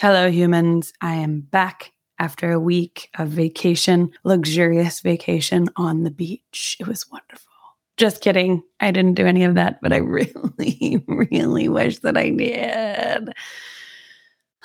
Hello, humans. I am back after a week of vacation, luxurious vacation on the beach. It was wonderful. Just kidding. I didn't do any of that, but I really, really wish that I did.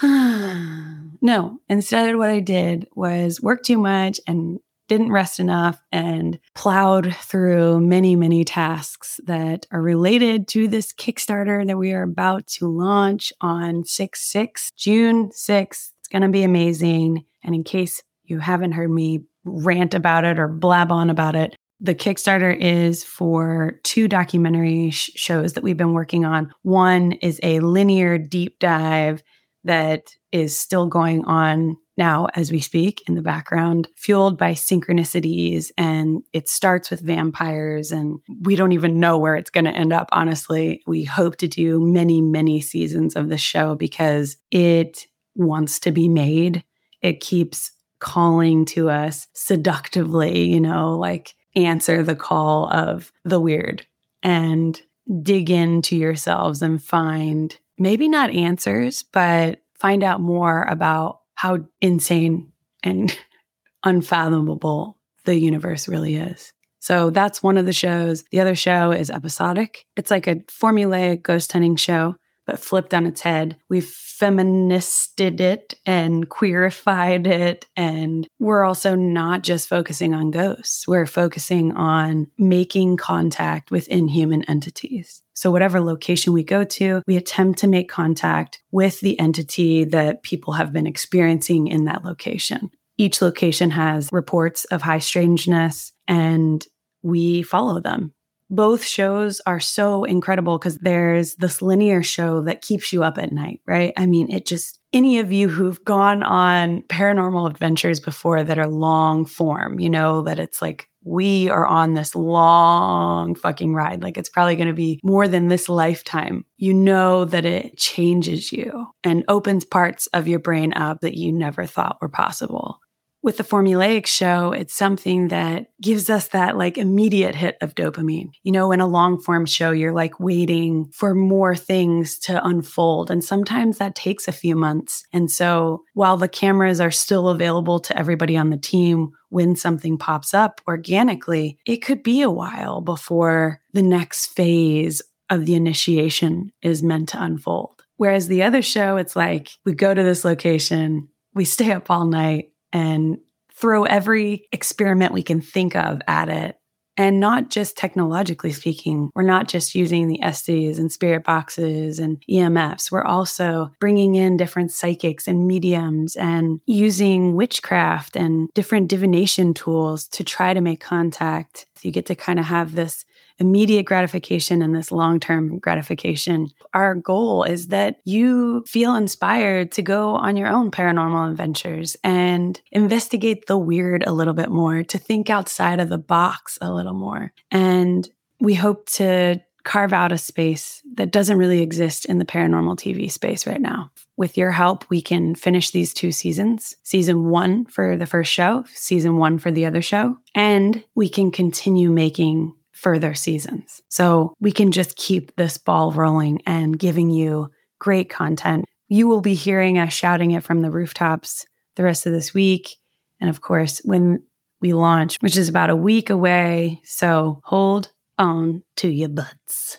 no, instead, what I did was work too much and didn't rest enough and plowed through many, many tasks that are related to this Kickstarter that we are about to launch on 6 6, June 6th. It's going to be amazing. And in case you haven't heard me rant about it or blab on about it, the Kickstarter is for two documentary sh- shows that we've been working on. One is a linear deep dive that is still going on now as we speak in the background, fueled by synchronicities. And it starts with vampires, and we don't even know where it's going to end up, honestly. We hope to do many, many seasons of the show because it wants to be made. It keeps calling to us seductively, you know, like answer the call of the weird and dig into yourselves and find maybe not answers, but find out more about how insane and unfathomable the universe really is. So that's one of the shows. The other show is episodic. It's like a formulaic ghost hunting show, but flipped on its head. We've feministed it and queerified it. And we're also not just focusing on ghosts, we're focusing on making contact with inhuman entities. So, whatever location we go to, we attempt to make contact with the entity that people have been experiencing in that location. Each location has reports of high strangeness, and we follow them. Both shows are so incredible because there's this linear show that keeps you up at night, right? I mean, it just, any of you who've gone on paranormal adventures before that are long form, you know, that it's like we are on this long fucking ride. Like it's probably going to be more than this lifetime. You know that it changes you and opens parts of your brain up that you never thought were possible with the formulaic show, it's something that gives us that like immediate hit of dopamine. You know, in a long form show, you're like waiting for more things to unfold. And sometimes that takes a few months. And so while the cameras are still available to everybody on the team, when something pops up organically, it could be a while before the next phase of the initiation is meant to unfold. Whereas the other show, it's like we go to this location, we stay up all night, and throw every experiment we can think of at it. And not just technologically speaking, we're not just using the Estes and spirit boxes and EMFs. We're also bringing in different psychics and mediums and using witchcraft and different divination tools to try to make contact. You get to kind of have this immediate gratification and this long term gratification. Our goal is that you feel inspired to go on your own paranormal adventures and investigate the weird a little bit more, to think outside of the box a little more. And we hope to carve out a space that doesn't really exist in the paranormal TV space right now. With your help, we can finish these two seasons season one for the first show, season one for the other show, and we can continue making further seasons. So we can just keep this ball rolling and giving you great content. You will be hearing us shouting it from the rooftops the rest of this week. And of course, when we launch, which is about a week away. So hold on to your butts.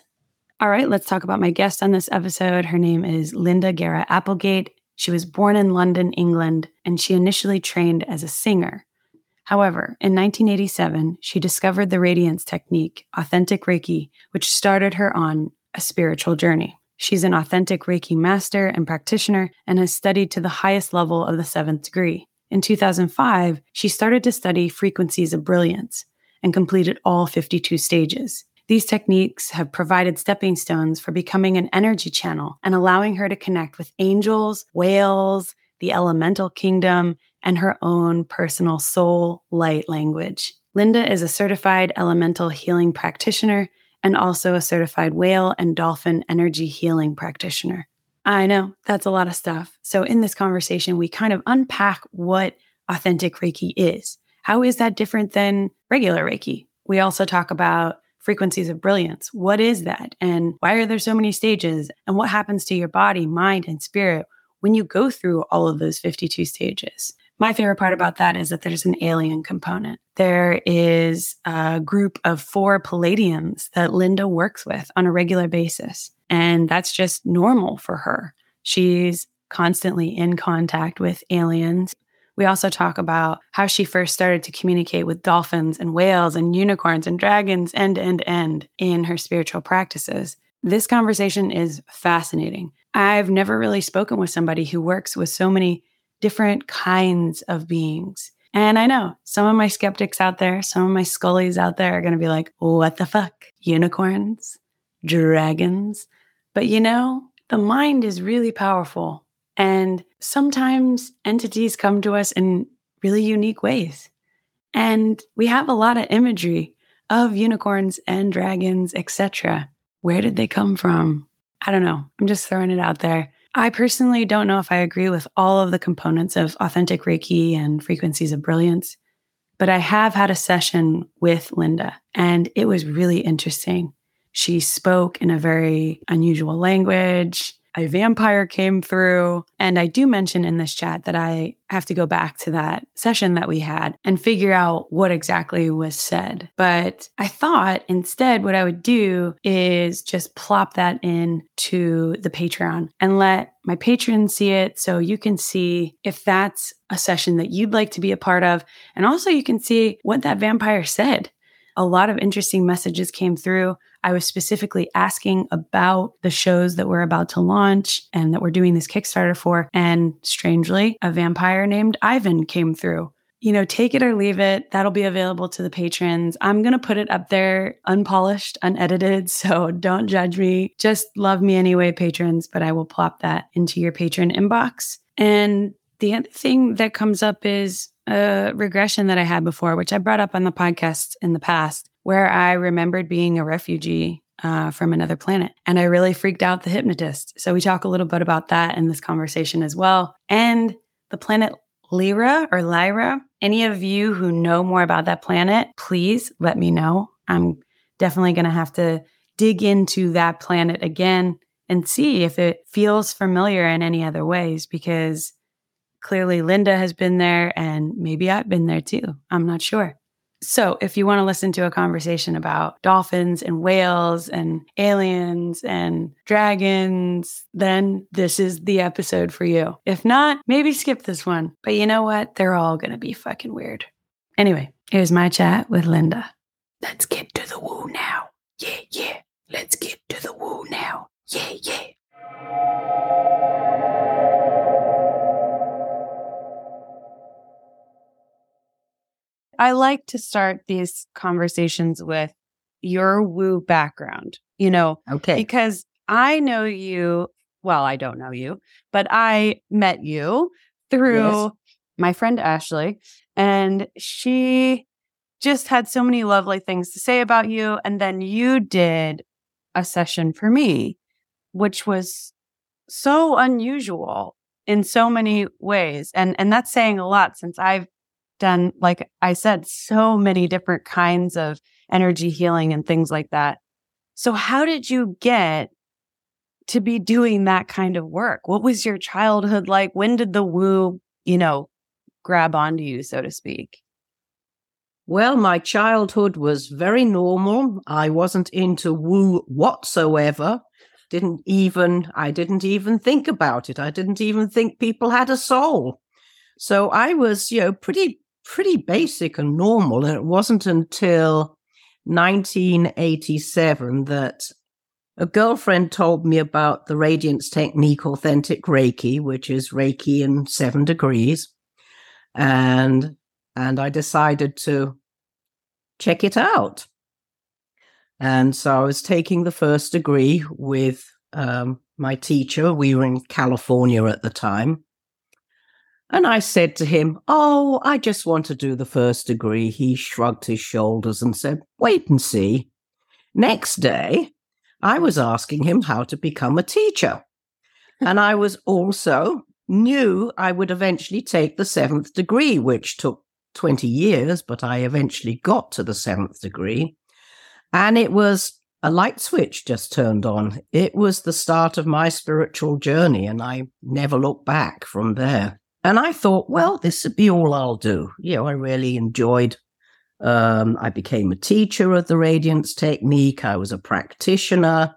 All right, let's talk about my guest on this episode. Her name is Linda Gareh-Applegate. She was born in London, England, and she initially trained as a singer. However, in 1987, she discovered the radiance technique, authentic Reiki, which started her on a spiritual journey. She's an authentic Reiki master and practitioner and has studied to the highest level of the seventh degree. In 2005, she started to study frequencies of brilliance and completed all 52 stages. These techniques have provided stepping stones for becoming an energy channel and allowing her to connect with angels, whales, the elemental kingdom, and her own personal soul light language. Linda is a certified elemental healing practitioner and also a certified whale and dolphin energy healing practitioner. I know that's a lot of stuff. So, in this conversation, we kind of unpack what authentic Reiki is. How is that different than regular Reiki? We also talk about frequencies of brilliance. What is that? And why are there so many stages? And what happens to your body, mind, and spirit when you go through all of those 52 stages? My favorite part about that is that there's an alien component. There is a group of four Pleiadians that Linda works with on a regular basis. And that's just normal for her. She's constantly in contact with aliens. We also talk about how she first started to communicate with dolphins and whales and unicorns and dragons end, end, end in her spiritual practices. This conversation is fascinating. I've never really spoken with somebody who works with so many different kinds of beings. And I know some of my skeptics out there, some of my scullies out there are going to be like, what the fuck? Unicorns? Dragons? But you know, the mind is really powerful. And sometimes entities come to us in really unique ways. And we have a lot of imagery of unicorns and dragons, etc. Where did they come from? I don't know. I'm just throwing it out there. I personally don't know if I agree with all of the components of authentic Reiki and frequencies of brilliance, but I have had a session with Linda and it was really interesting. She spoke in a very unusual language a vampire came through. And I do mention in this chat that I have to go back to that session that we had and figure out what exactly was said. But I thought instead, what I would do is just plop that in to the Patreon and let my patrons see it so you can see if that's a session that you'd like to be a part of. And also, you can see what that vampire said. A lot of interesting messages came through. I was specifically asking about the shows that we're about to launch and that we're doing this Kickstarter for. And strangely, a vampire named Ivan came through. You know, take it or leave it. That'll be available to the patrons. I'm going to put it up there unpolished, unedited. So don't judge me. Just love me anyway, patrons. But I will plop that into your patron inbox. And the other thing that comes up is a regression that I had before, which I brought up on the podcast in the past, where I remembered being a refugee uh, from another planet. And I really freaked out the hypnotist. So we talk a little bit about that in this conversation as well. And the planet Lyra or Lyra. Any of you who know more about that planet, please let me know. I'm definitely going to have to dig into that planet again and see if it feels familiar in any other ways because clearly Linda has been there and maybe I've been there too. I'm not sure. So, if you want to listen to a conversation about dolphins and whales and aliens and dragons, then this is the episode for you. If not, maybe skip this one. But you know what? They're all going to be fucking weird. Anyway, here's my chat with Linda. Let's get to the woo now. Yeah, yeah. Let's get to the woo now. Yeah, yeah. I like to start these conversations with your woo background, you know, okay. Because I know you, well, I don't know you, but I met you through yes. my friend Ashley, and she just had so many lovely things to say about you. And then you did a session for me, which was so unusual in so many ways. And and that's saying a lot since I've done, like I said, so many different kinds of energy healing and things like that. So, how did you get to be doing that kind of work? What was your childhood like? When did the woo, you know, grab onto you, so to speak? Well, my childhood was very normal. I wasn't into woo whatsoever. Didn't even, I didn't even think about it. I didn't even think people had a soul. So I was, you know, pretty pretty basic and normal. And it wasn't until 1987 that a girlfriend told me about the Radiance Technique Authentic Reiki, which is Reiki in seven degrees. And and I decided to check it out. And so I was taking the first degree with um, my teacher. We were in California at the time. And I said to him, Oh, I just want to do the first degree. He shrugged his shoulders and said, Wait and see. Next day, I was asking him how to become a teacher. and I was also knew I would eventually take the seventh degree, which took 20 years, but I eventually got to the seventh degree. And it was a light switch just turned on. It was the start of my spiritual journey, and I never looked back from there. And I thought, well, this would be all I'll do. You know, I really enjoyed. Um, I became a teacher of the Radiance Technique. I was a practitioner.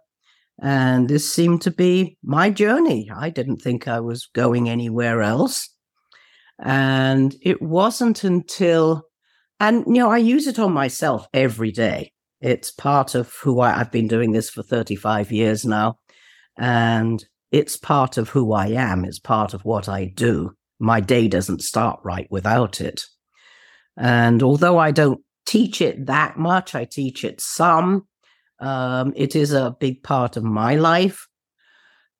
And this seemed to be my journey. I didn't think I was going anywhere else. And it wasn't until, and, you know, I use it on myself every day. It's part of who I, I've been doing this for 35 years now. And it's part of who I am. It's part of what I do. My day doesn't start right without it. And although I don't teach it that much, I teach it some. Um, it is a big part of my life.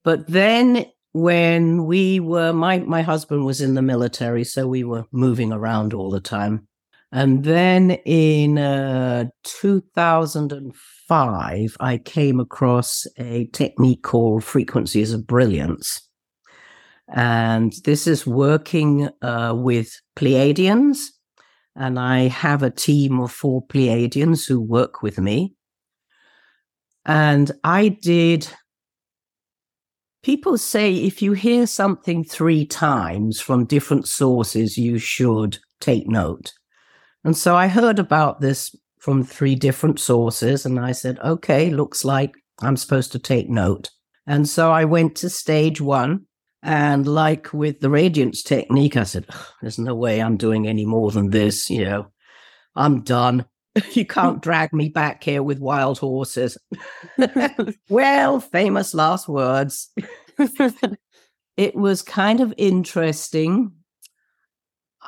But then when we were, my, my husband was in the military, so we were moving around all the time. And then in uh, 2005, I came across a technique called frequencies of brilliance. And this is working uh, with Pleiadians. And I have a team of four Pleiadians who work with me. And I did. People say if you hear something three times from different sources, you should take note. And so I heard about this from three different sources, and I said, okay, looks like I'm supposed to take note. And so I went to stage one. And like with the radiance technique, I said, there's no way I'm doing any more than this. You know, I'm done. you can't drag me back here with wild horses. well, famous last words. it was kind of interesting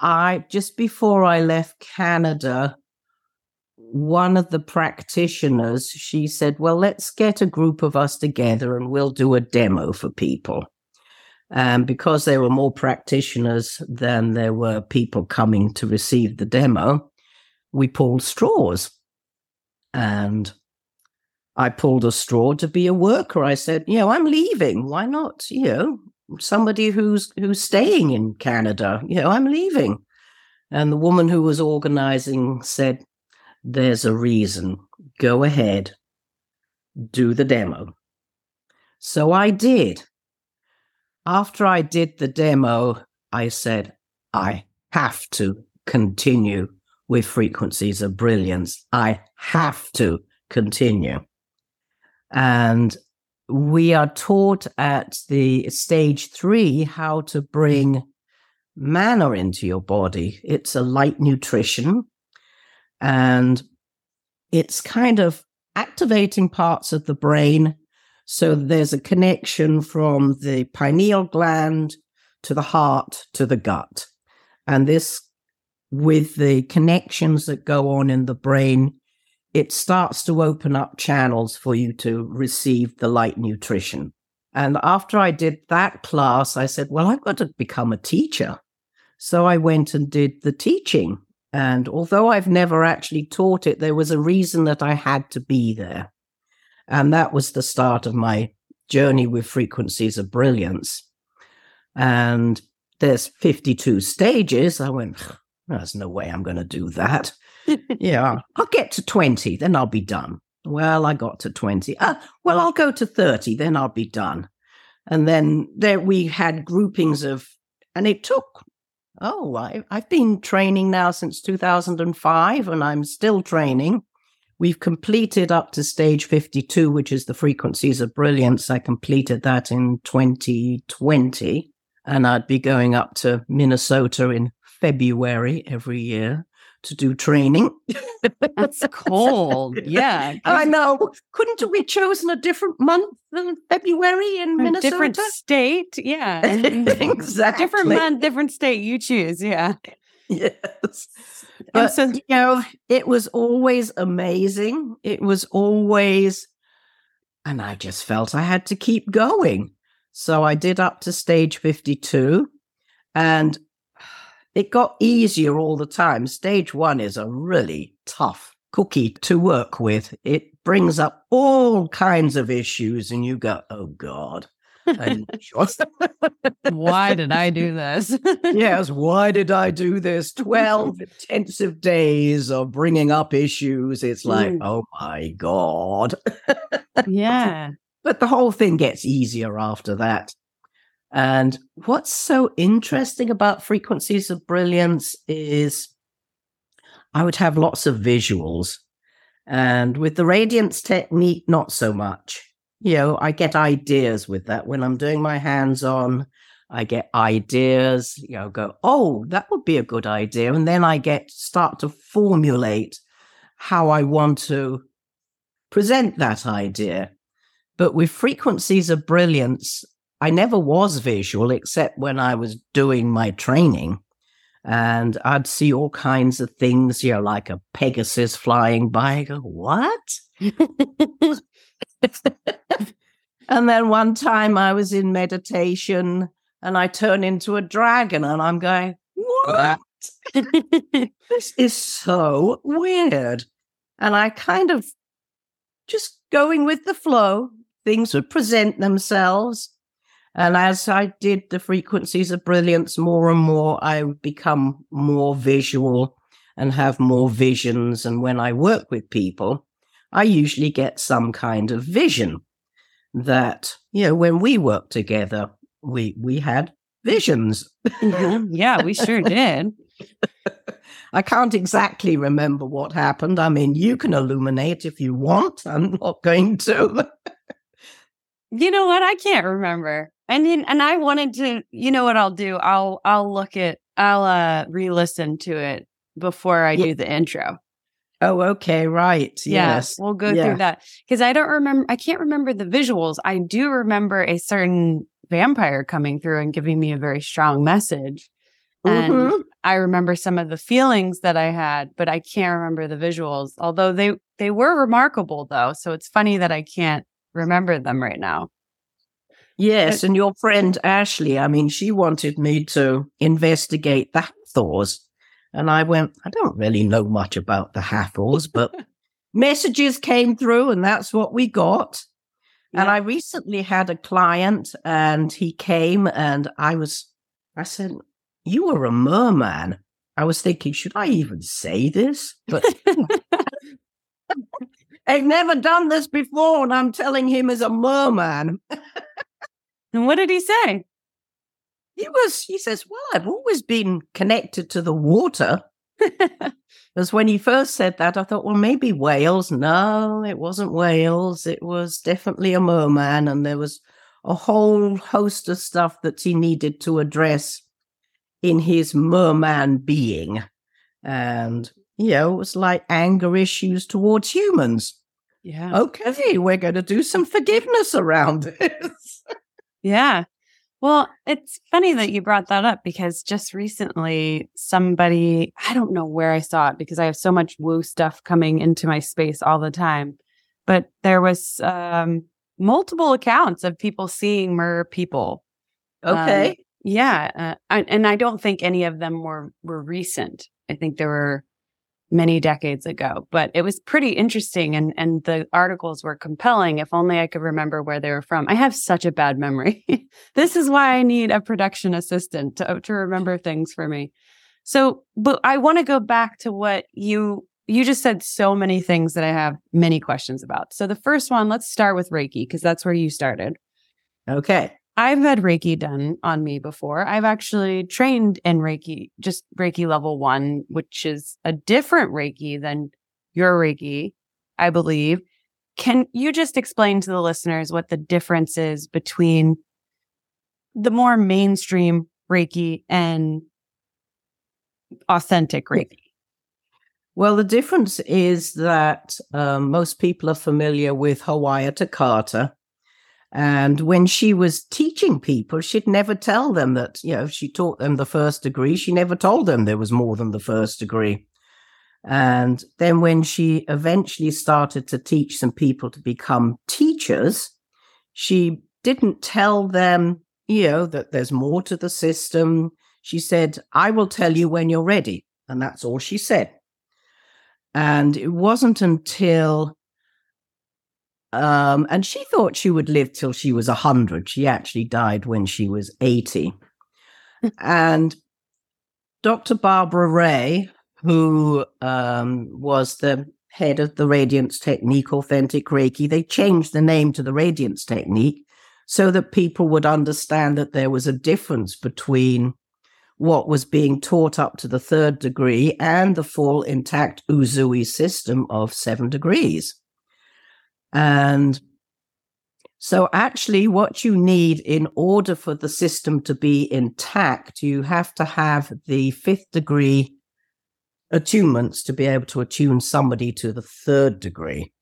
I just before I left Canada, one of the practitioners, she said, Well, let's get a group of us together and we'll do a demo for people. And because there were more practitioners than there were people coming to receive the demo, we pulled straws. And I pulled a straw to be a worker. I said, you know, I'm leaving. Why not? You know, somebody who's who's staying in Canada. You know, I'm leaving. And the woman who was organizing said, There's a reason. Go ahead, do the demo. So I did. After I did the demo, I said, I have to continue with frequencies of brilliance. I have to continue. And we are taught at the stage three how to bring manna into your body. It's a light nutrition and it's kind of activating parts of the brain. So there's a connection from the pineal gland to the heart to the gut. And this, with the connections that go on in the brain, it starts to open up channels for you to receive the light nutrition. And after I did that class, I said, well, I've got to become a teacher. So I went and did the teaching. And although I've never actually taught it, there was a reason that I had to be there. And that was the start of my journey with frequencies of brilliance. And there's 52 stages. I went, there's no way I'm going to do that. yeah, I'll get to 20, then I'll be done. Well, I got to 20. Uh, well, I'll go to 30, then I'll be done. And then there we had groupings of, and it took, oh, I, I've been training now since 2005 and I'm still training. We've completed up to stage 52, which is the frequencies of brilliance. I completed that in 2020, and I'd be going up to Minnesota in February every year to do training. That's cold. Yeah. I know. Couldn't we chosen a different month than February in a Minnesota? Different state. Yeah. exactly. Different month, different state you choose. Yeah. yes. But, so, you know, it was always amazing. It was always, and I just felt I had to keep going. So I did up to stage 52 and it got easier all the time. Stage one is a really tough cookie to work with. It brings up all kinds of issues, and you go, oh God. why did I do this? yes, why did I do this? 12 intensive days of bringing up issues. It's like, mm. oh my God. yeah. But the whole thing gets easier after that. And what's so interesting about frequencies of brilliance is I would have lots of visuals. And with the radiance technique, not so much. You know, I get ideas with that. When I'm doing my hands on, I get ideas, you know, go, oh, that would be a good idea. And then I get start to formulate how I want to present that idea. But with frequencies of brilliance, I never was visual except when I was doing my training. And I'd see all kinds of things, you know, like a Pegasus flying by. I go, what? and then one time I was in meditation and I turn into a dragon and I'm going, ah. what? this is so weird. And I kind of just going with the flow, things would present themselves. And as I did the frequencies of brilliance more and more, I become more visual and have more visions. And when I work with people, I usually get some kind of vision that, you know, when we worked together, we we had visions. Mm-hmm. Yeah, we sure did. I can't exactly remember what happened. I mean, you can illuminate if you want. I'm not going to. you know what? I can't remember. And then, and I wanted to, you know what I'll do? I'll I'll look at I'll uh re-listen to it before I yeah. do the intro. Oh, okay, right. Yeah, yes. We'll go yeah. through that. Because I don't remember I can't remember the visuals. I do remember a certain vampire coming through and giving me a very strong message. And mm-hmm. I remember some of the feelings that I had, but I can't remember the visuals. Although they they were remarkable though. So it's funny that I can't remember them right now. Yes, and your friend Ashley, I mean, she wanted me to investigate the Hathors. And I went, I don't really know much about the Hathors, but messages came through and that's what we got. Yeah. And I recently had a client and he came and I was, I said, You were a merman. I was thinking, should I even say this? But I've never done this before and I'm telling him as a merman. And what did he say? He was, he says, Well, I've always been connected to the water. Because when he first said that, I thought, well, maybe whales. No, it wasn't whales. It was definitely a merman. And there was a whole host of stuff that he needed to address in his merman being. And, you know, it was like anger issues towards humans. Yeah. Okay, we're going to do some forgiveness around this. Yeah. Well, it's funny that you brought that up because just recently somebody, I don't know where I saw it because I have so much woo stuff coming into my space all the time, but there was um, multiple accounts of people seeing mer people. Okay. Um, yeah. Uh, I, and I don't think any of them were, were recent. I think there were many decades ago, but it was pretty interesting and and the articles were compelling if only I could remember where they were from. I have such a bad memory. this is why I need a production assistant to to remember things for me. So, but I want to go back to what you you just said so many things that I have many questions about. So the first one, let's start with Reiki because that's where you started. Okay. I've had Reiki done on me before. I've actually trained in Reiki, just Reiki level one, which is a different Reiki than your Reiki, I believe. Can you just explain to the listeners what the difference is between the more mainstream Reiki and authentic Reiki? Well, the difference is that um, most people are familiar with Hawayo Takata, And when she was teaching people, she'd never tell them that, you know, she taught them the first degree. She never told them there was more than the first degree. And then when she eventually started to teach some people to become teachers, she didn't tell them, you know, that there's more to the system. She said, I will tell you when you're ready. And that's all she said. And it wasn't until um, and she thought she would live till she was 100. She actually died when she was 80. and Dr. Barbara Ray, who um, was the head of the Radiance Technique, Authentic Reiki, they changed the name to the Radiance Technique so that people would understand that there was a difference between what was being taught up to the third degree and the full intact Usui system of seven degrees. And so, actually, what you need in order for the system to be intact, you have to have the fifth degree attunements to be able to attune somebody to the third degree.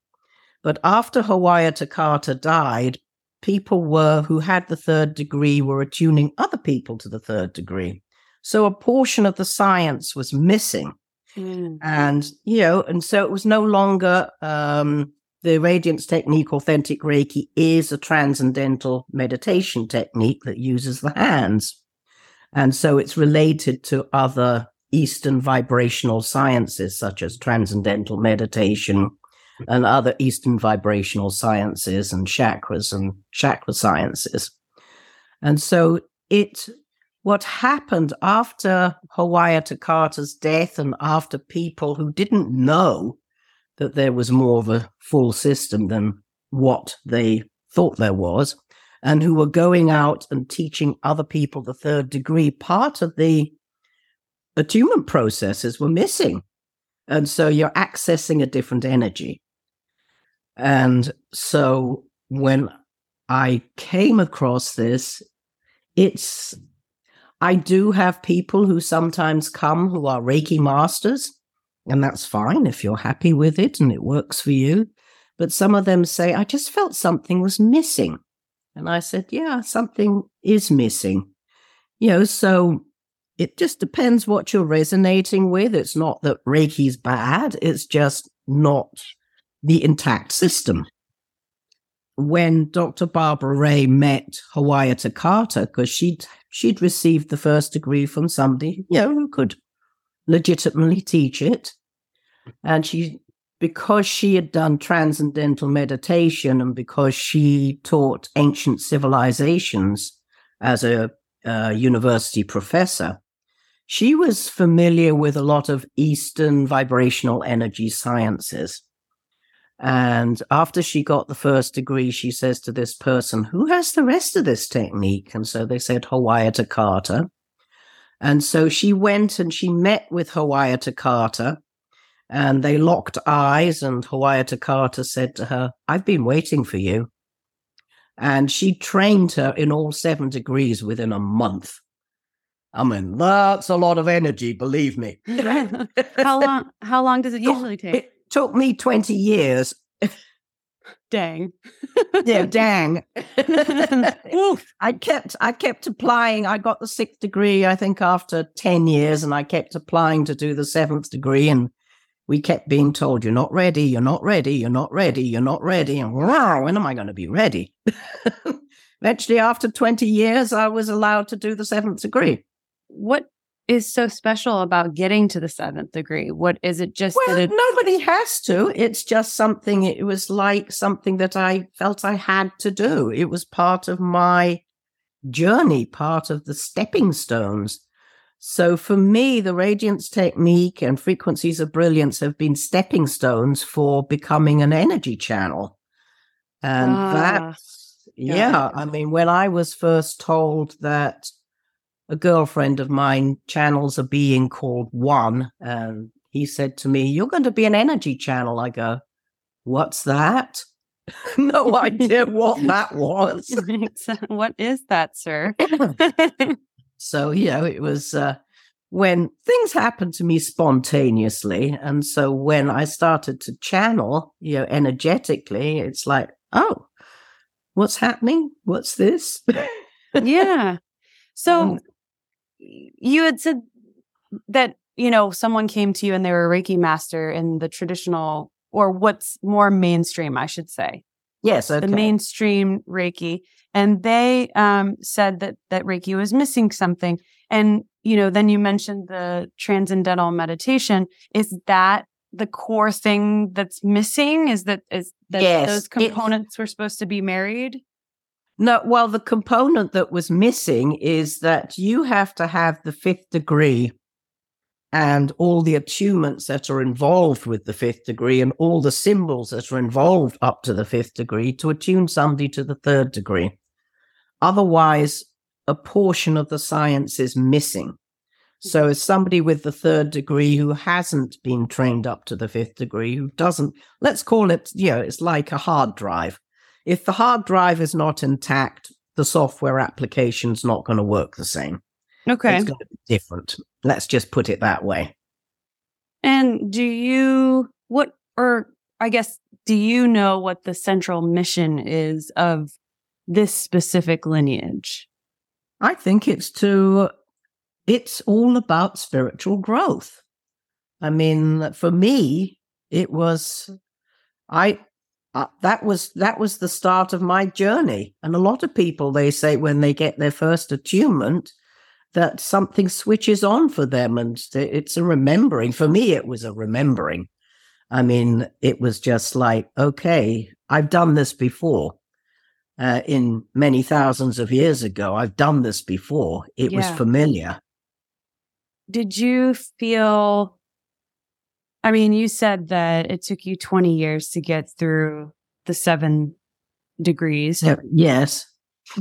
But after Hawayo Takata died, people were who had the third degree were attuning other people to the third degree. So a portion of the science was missing. Mm. And, you know, and so it was no longer um, the Radiance Technique Authentic Reiki is a transcendental meditation technique that uses the hands. And so it's related to other Eastern vibrational sciences, such as transcendental meditation and other Eastern vibrational sciences and chakras and chakra sciences. And so it, what happened after Hawayo Takata's death and after people who didn't know that there was more of a full system than what they thought there was, and who were going out and teaching other people the third degree. Part of the attunement processes were missing. And so you're accessing a different energy. And so when I came across this, it's, I do have people who sometimes come who are Reiki masters and that's fine if you're happy with it and it works for you. But some of them say, I just felt something was missing. And I said, Yeah, something is missing. You know, so it just depends what you're resonating with. It's not that Reiki's bad, it's just not the intact system. When Dr. Barbara Ray met Hawayo Takata, because she'd she'd received the first degree from somebody, you know, who could legitimately teach it. And she, because she had done transcendental meditation and because she taught ancient civilizations as a, a university professor, she was familiar with a lot of Eastern vibrational energy sciences. And after she got the first degree, she says to this person, Who has the rest of this technique? And so they said, Hawayo Takata. And so she went and she met with Hawayo Takata and they locked eyes, and Hawayo Takata said to her, I've been waiting for you. And she trained her in all seven degrees within a month. I mean, that's a lot of energy, believe me. how long how long does it usually take? It took me 20 years. Dang. yeah, dang. I kept I kept applying. I got the sixth degree, I think, after 10 years, and I kept applying to do the seventh degree. And we kept being told, you're not ready, you're not ready, you're not ready, you're not ready. And wow, when am I going to be ready? Eventually, after 20 years, I was allowed to do the seventh degree. What is so special about getting to the seventh degree? What is it just well, it- nobody has to. It's just something, it was like something that I felt I had to do. It was part of my journey, part of the stepping stones. So for me, the radiance technique and frequencies of brilliance have been stepping stones for becoming an energy channel. And ah, that's, yeah, I mean, when I was first told that a girlfriend of mine channels a being called One, and he said to me, You're going to be an energy channel. I go, What's that? no idea what that was. what is that, sir? So, you know, it was uh, when things happened to me spontaneously. And so when I started to channel, you know, energetically, it's like, oh, what's happening? What's this? yeah. So um, you had said that, you know, someone came to you and they were a Reiki master in the traditional or what's more mainstream, I should say. Yes, okay. the mainstream Reiki, and they um, said that that Reiki was missing something. And you know, then you mentioned the transcendental meditation. Is that the core thing that's missing? Is that is that yes, those components were supposed to be married? No, well, the component that was missing is that you have to have the fifth degree and all the attunements that are involved with the fifth degree and all the symbols that are involved up to the fifth degree to attune somebody to the third degree. Otherwise, a portion of the science is missing. So, mm-hmm. as somebody with the third degree who hasn't been trained up to the fifth degree, who doesn't, let's call it, you know, it's like a hard drive. If the hard drive is not intact, the software application's not going to work the same. Okay. It's going to be different. Let's just put it that way. And do you, what, or I guess, do you know what the central mission is of this specific lineage? I think it's to, it's all about spiritual growth. I mean, for me, it was, I, uh, that was that was the start of my journey and a lot of people they say when they get their first attunement that something switches on for them and it's a remembering. For me, it was a remembering. I mean, it was just like, okay, I've done this before. Uh, in many thousands of years ago, I've done this before. It yeah. was familiar. Did you feel? I mean, you said that it took you 20 years to get through the seven degrees. yes.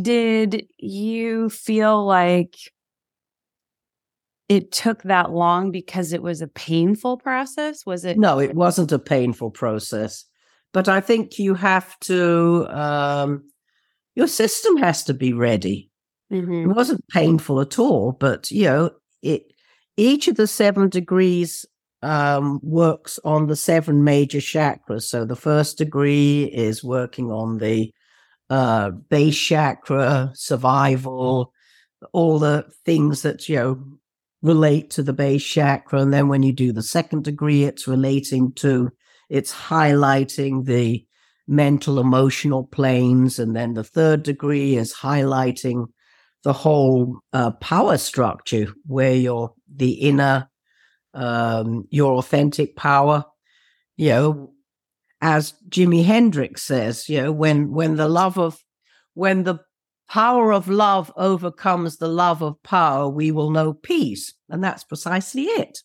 Did you feel like it took that long because it was a painful process? Was it? No, it wasn't a painful process. But I think you have to, um, your system has to be ready. Mm-hmm. It wasn't painful at all, but you know, it each of the seven degrees um, works on the seven major chakras. So the first degree is working on the uh, base chakra, survival, all the things that you know relate to the base chakra. And then when you do the second degree, it's relating to, it's highlighting the mental, emotional planes. And then the third degree is highlighting the whole uh, power structure where you're the inner, um, your authentic power, you know, as Jimi Hendrix says, you know, when, when the love of, when the power of love overcomes the love of power, we will know peace. And that's precisely it.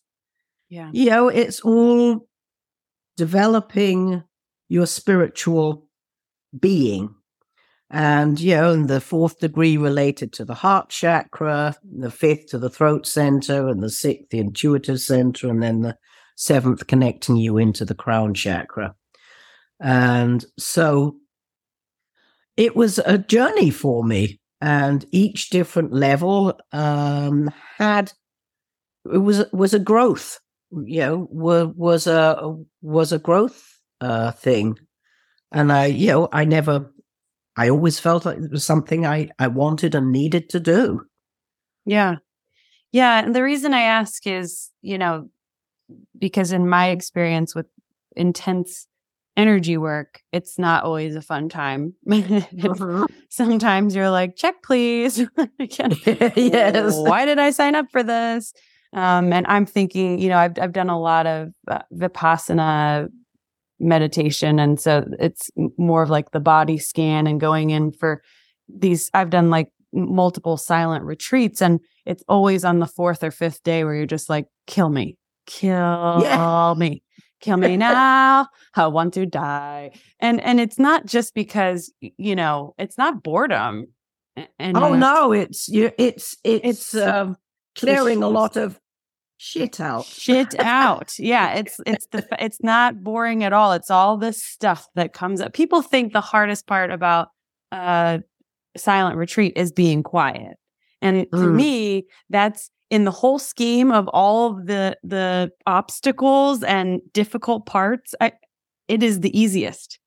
Yeah. You know, it's all developing your spiritual being. And, you know, and the fourth degree related to the heart chakra, the fifth to the throat center, and the sixth, the intuitive center, and then the seventh connecting you into the crown chakra. And so it was a journey for me and each different level um, had it was was a growth you know was, a was a growth uh, thing. And i you know i never i always felt like it was something i i wanted and needed to do. Yeah. Yeah and the reason i ask is you know because in my experience with intense energy work, it's not always a fun time. uh-huh. Sometimes you're like, check, please. yes. Why did I sign up for this? Um, and I'm thinking, you know, I've, I've done a lot of uh, Vipassana meditation. And so it's more of like the body scan and going in for these. I've done like multiple silent retreats and it's always on the fourth or fifth day where you're just like, kill me, kill yeah. me kill me now i want to die. And and it's not just because you know it's not boredom and oh no it's you it's it's, it's um, clearing a lot of shit out. Shit out. Yeah it's it's the it's not boring at all. It's all this stuff that comes up. People think the hardest part about uh silent retreat is being quiet. And for mm. me that's in the whole scheme of all of the the obstacles and difficult parts I, it is the easiest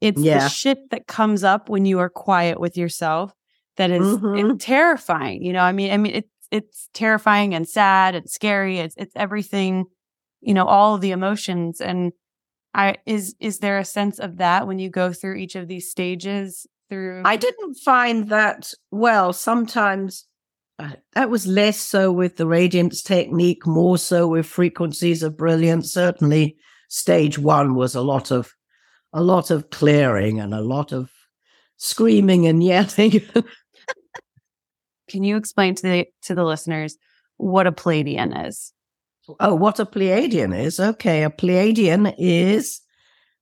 It's Yeah. the shit that comes up when you are quiet with yourself that is Mhm. terrifying. You know, I mean, I mean, it's it's terrifying and sad and scary. It's it's everything, you know, all of the emotions. And I is is there a sense of that when you go through each of these stages through I didn't find that well. Sometimes that was less so with the radiance technique, more so with frequencies of brilliance. Certainly, stage one was a lot of a lot of clearing and a lot of screaming and yelling. Can you explain to the to the listeners what a Palladian is? oh, what a Pleiadian is? Okay, a Pleiadian is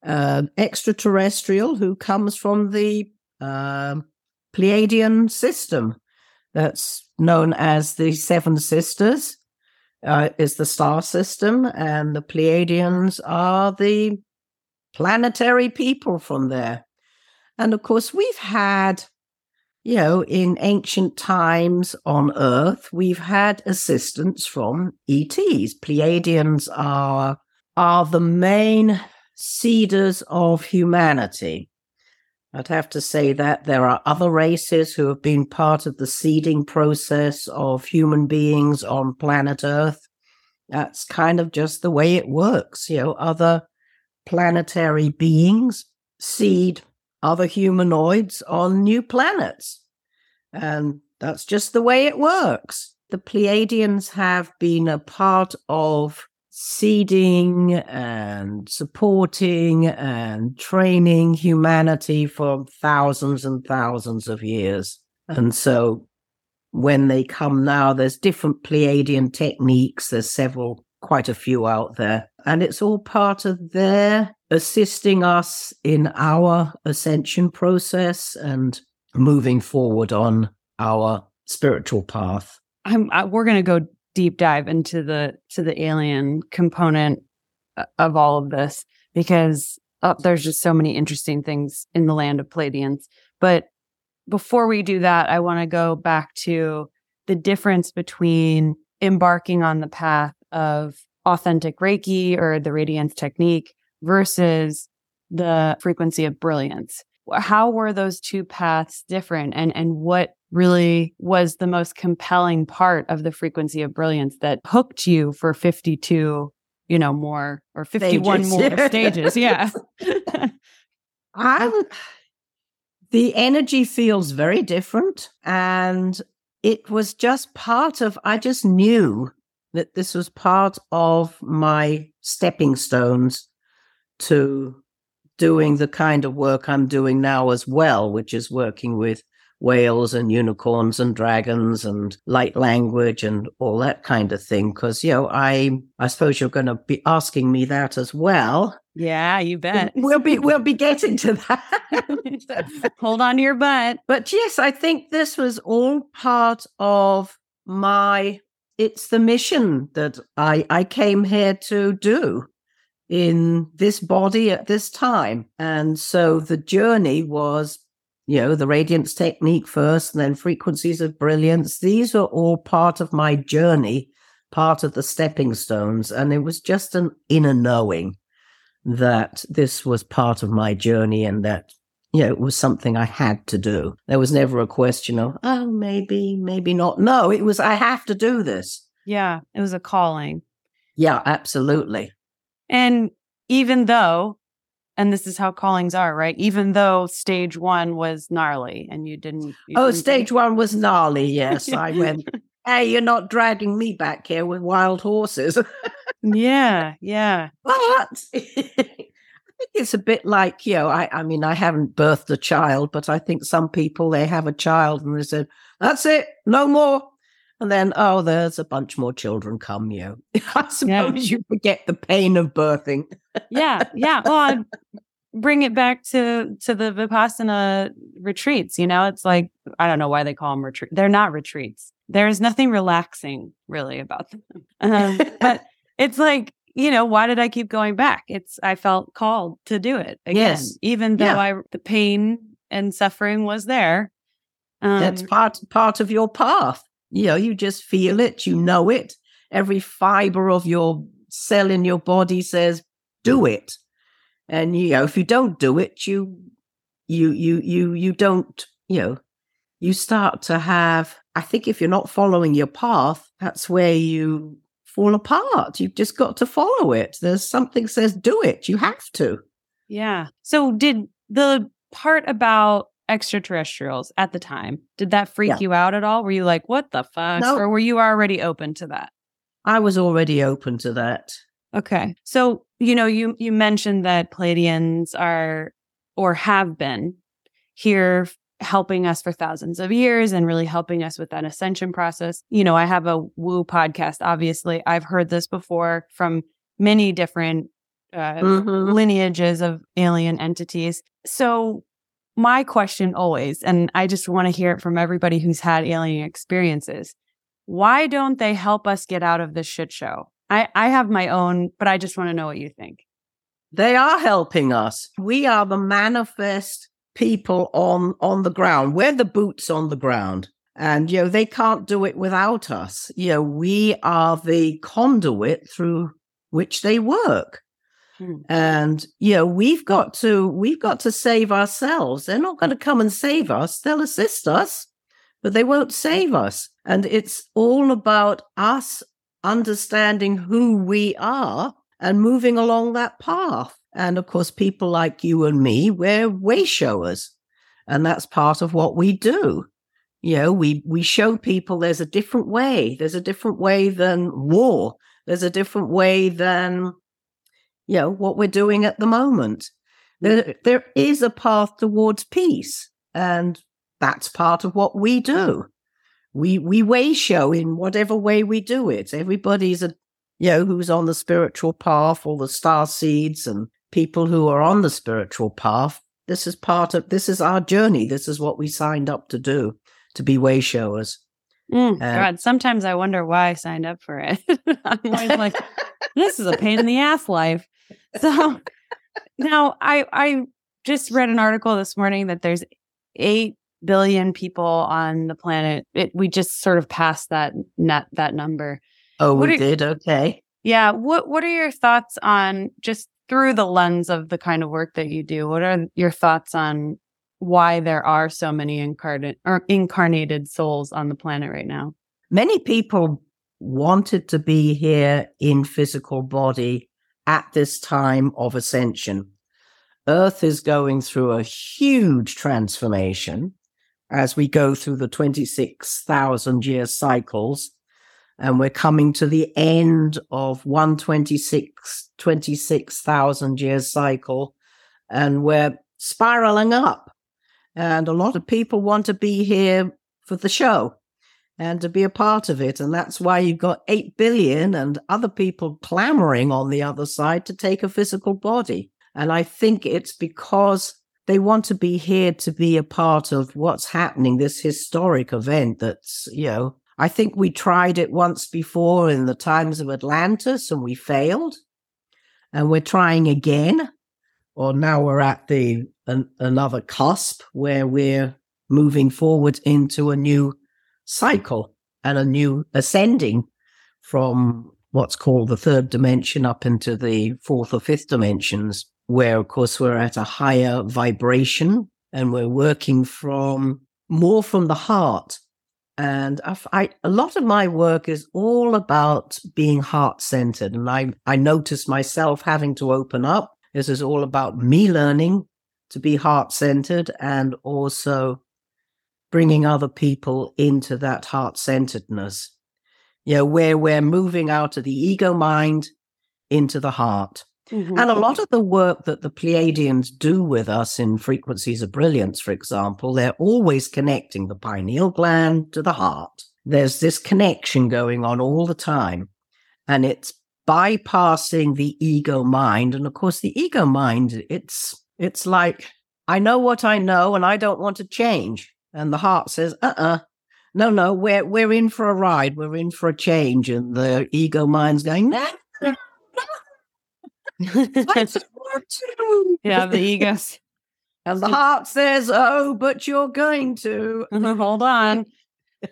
an extraterrestrial who comes from the um Pleiadian system. That's known as the Seven Sisters. Uh, is the star system, and the Pleiadians are the planetary people from there. And of course, we've had, you know, in ancient times on Earth, we've had assistance from ETs. Pleiadians are are the main seeders of humanity. I'd have to say that there are other races who have been part of the seeding process of human beings on planet Earth. That's kind of just the way it works. You know, other planetary beings seed other humanoids on new planets. And that's just the way it works. The Pleiadians have been a part of seeding and supporting and training humanity for thousands and thousands of years. And so when they come now, there's different Pleiadian techniques. There's several, quite a few out there. And it's all part of their assisting us in our ascension process and moving forward on our spiritual path. I'm, I, we're going to go deep dive into the to the alien component uh, of all of this because uh, there's just so many interesting things in the land of Palladians. But before we do that, I want to go back to the difference between embarking on the path of authentic Reiki or the radiance technique versus the frequency of brilliance. How were those two paths different and and what really was the most compelling part of the frequency of brilliance that hooked you for 52, you know, more or 51 Stages. more stages? Yeah. I'm, the energy feels very different. And it was just part of, I just knew that this was part of my stepping stones to doing the kind of work I'm doing now as well, which is working with whales and unicorns and dragons and light language and all that kind of thing. Because, you know, I, I suppose you're going to be asking me that as well. yeah, you bet. We'll be we'll be getting to that. Hold on to your butt. but yes, I think this was all part of my it's the mission that I I came here to do in this body at this time. And so the journey was you know, the radiance technique first, and then frequencies of brilliance. These were all part of my journey, part of the stepping stones. And it was just an inner knowing that this was part of my journey and that you know it was something i had to do there was never a question of oh maybe maybe not no it was i have to do this Yeah, it was a calling. yeah absolutely And even though, and this is how callings are, right? Even though stage one was gnarly and you didn't. you oh didn't stage one was gnarly yes i went hey you're not dragging me back here with wild horses Yeah, yeah. but I think it's a bit like, you know, I, I mean, I haven't birthed a child, but I think some people, they have a child and they said, that's it, no more. And then, oh, there's a bunch more children come, you know. I suppose you forget the pain of birthing. Yeah, yeah. Well, I bring it back to to the vipassana retreats. You know, it's like I don't know why they call them retreat. They're not retreats. There's nothing relaxing really about them. Um, but it's like you know, why did I keep going back? It's I felt called to do it again, Yes. even though Yeah. I the pain and suffering was there. Um, That's part part of your path. You know, you just feel it, you know it. Every fiber of your cell in your body says, do it. And you know, if you don't do it, you you you you you don't, you know, you start to have I think if you're not following your path, that's where you fall apart. You've just got to follow it. There's something says do it. You have to. Yeah. So did the part about extraterrestrials at the time, did that freak Yeah. you out at all? Were you like, what the fuck? No. Or were you already open to that? I was already open to that. Okay. So, you know, you you mentioned that Palladians are or have been here helping us for thousands of years and really helping us with that ascension process. You know, I have a woo podcast obviously. I've heard this before from many different uh, Mhm. lineages of alien entities. So, my question always, and I just want to hear it from everybody who's had alien experiences why don't they help us get out of this shit show? I, I have my own, but I just want to know what you think. They are helping us. We are the manifest people on on the ground. We're the boots on the ground. And you know, they can't do it without us. You know, we are the conduit through which they work. Hmm. And you know, we've got to we've got to save ourselves. They're not going to come and save us. They'll assist us, but they won't save us. And it's all about us understanding who we are and moving along that path. And of course, people like you and me, we're way showers. And that's part of what we do. You know, we, we show people there's a different way. There's a different way than war. There's a different way than, you know, what we're doing at the moment. There, there is a path towards peace. And that's part of what we do. We, we way show in whatever way we do it. Everybody's a you know, who's on the spiritual path, all the star seeds and people who are on the spiritual path. This is part of this is our journey. This is what we signed up to do, to be way showers. Mm, Uh, God, sometimes I wonder why I signed up for it. I'm always like, this is a pain in the ass life. So now I I just read an article this morning that there's eight billion people on the planet. It, we just sort of passed that net that number. Oh, What we are- did? Okay. Yeah. What What are your thoughts on just through the lens of the kind of work that you do? What are your thoughts on why there are so many incarnate or incarnated souls on the planet right now? Many people wanted to be here in physical body at this time of ascension. Earth is going through a huge transformation as we go through the 26,000 year cycles. And we're coming to the end of 126, 26,000 year cycle. And we're spiraling up. And a lot of people want to be here for the show and to be a part of it. And that's why you've got 8 billion and other people clamoring on the other side to take a physical body. And I think it's because they want to be here to be a part of what's happening, this historic event that's, you know, I think we tried it once before in the times of Atlantis and we failed. And we're trying again. Or now we're at the an, another cusp where we're moving forward into a new cycle and a new ascending from what's called the third dimension up into the fourth or fifth dimensions, where of course we're at a higher vibration and we're working from more from the heart. And I, I, a lot of my work is all about being heart centered. And I, I notice myself having to open up. This is all about me learning to be heart centered and also bringing other people into that heart centeredness. You know, where we're moving out of the ego mind into the heart. Mm-hmm. And a lot of the work that the Pleiadians do with us in frequencies of brilliance, for example, they're always connecting the pineal gland to the heart. There's this connection going on all the time. And it's bypassing the ego mind. And of course, the ego mind, it's, it's like, I know what I know and I don't want to change. And the heart says, uh uh no, no, we're, we're in for a ride. We're in for a change. And the ego mind's going, want to. yeah, the egos. And the heart says, oh, but you're going to. Hold on.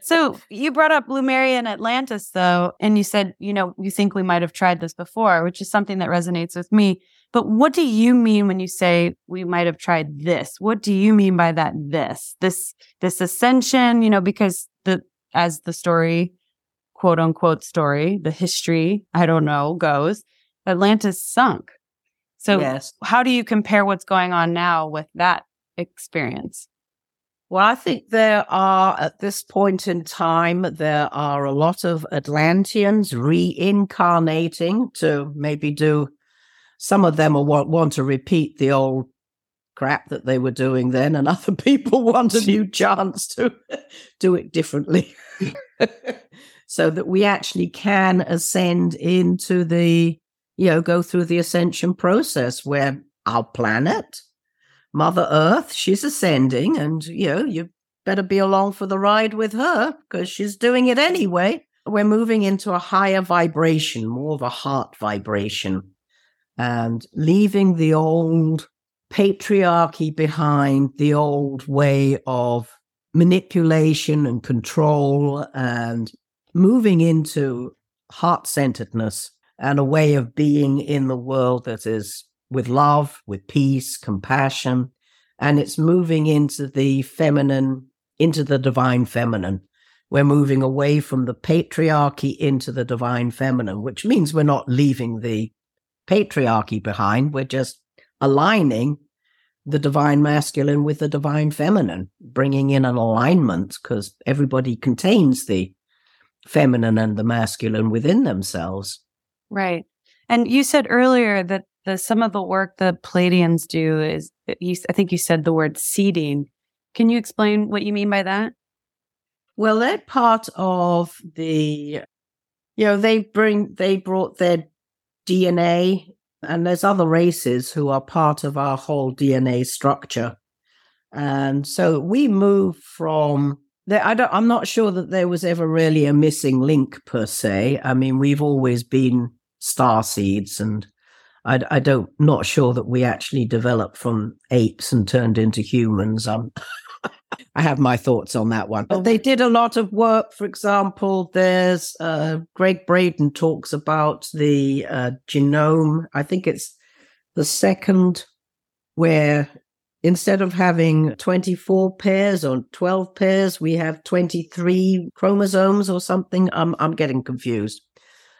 So you brought up Lemuria and Atlantis, though, and you said, you know, you think we might have tried this before, which is something that resonates with me But what do you mean when you say we might have tried this? What do you mean by that this? This this ascension, you know, because the as the story quote unquote story, the history, I don't know, goes, Atlantis sunk. So yes. how do you compare what's going on now with that experience? Well, I think there are, at this point in time, there are a lot of Atlanteans reincarnating to maybe do, some of them want, want to repeat the old crap that they were doing then, and other people want a new chance to do it differently. so that we actually can ascend into the, you know, go through the ascension process where our planet, Mother Earth, she's ascending, and you know, you better be along for the ride with her because she's doing it anyway. We're moving into a higher vibration, more of a heart vibration, and leaving the old patriarchy behind, the old way of manipulation and control, and moving into heart centeredness and a way of being in the world that is with love, with peace, compassion, and it's moving into the feminine, into the divine feminine. We're moving away from the patriarchy into the divine feminine, which means we're not leaving the patriarchy behind. We're just aligning the divine masculine with the divine feminine, bringing in an alignment because everybody contains the feminine and the masculine within themselves. Right. And you said earlier that the some of the work the Pleiadians do is you, I think you said the word seeding. Can you explain what you mean by that? Well, they're part of the, you know, they bring they brought their DNA, and there's other races who are part of our whole DNA structure, and so we move from. I don't. I'm not sure that there was ever really a missing link per se. I mean, we've always been star seeds and I, I don't not sure that we actually developed from apes and turned into humans. Um, I have my thoughts on that one. But they did a lot of work. For example, there's uh, Gregg Braden talks about the uh, genome. I think it's the second where instead of having 24 pairs or 12 pairs, we have 23 chromosomes or something. I'm, I'm getting confused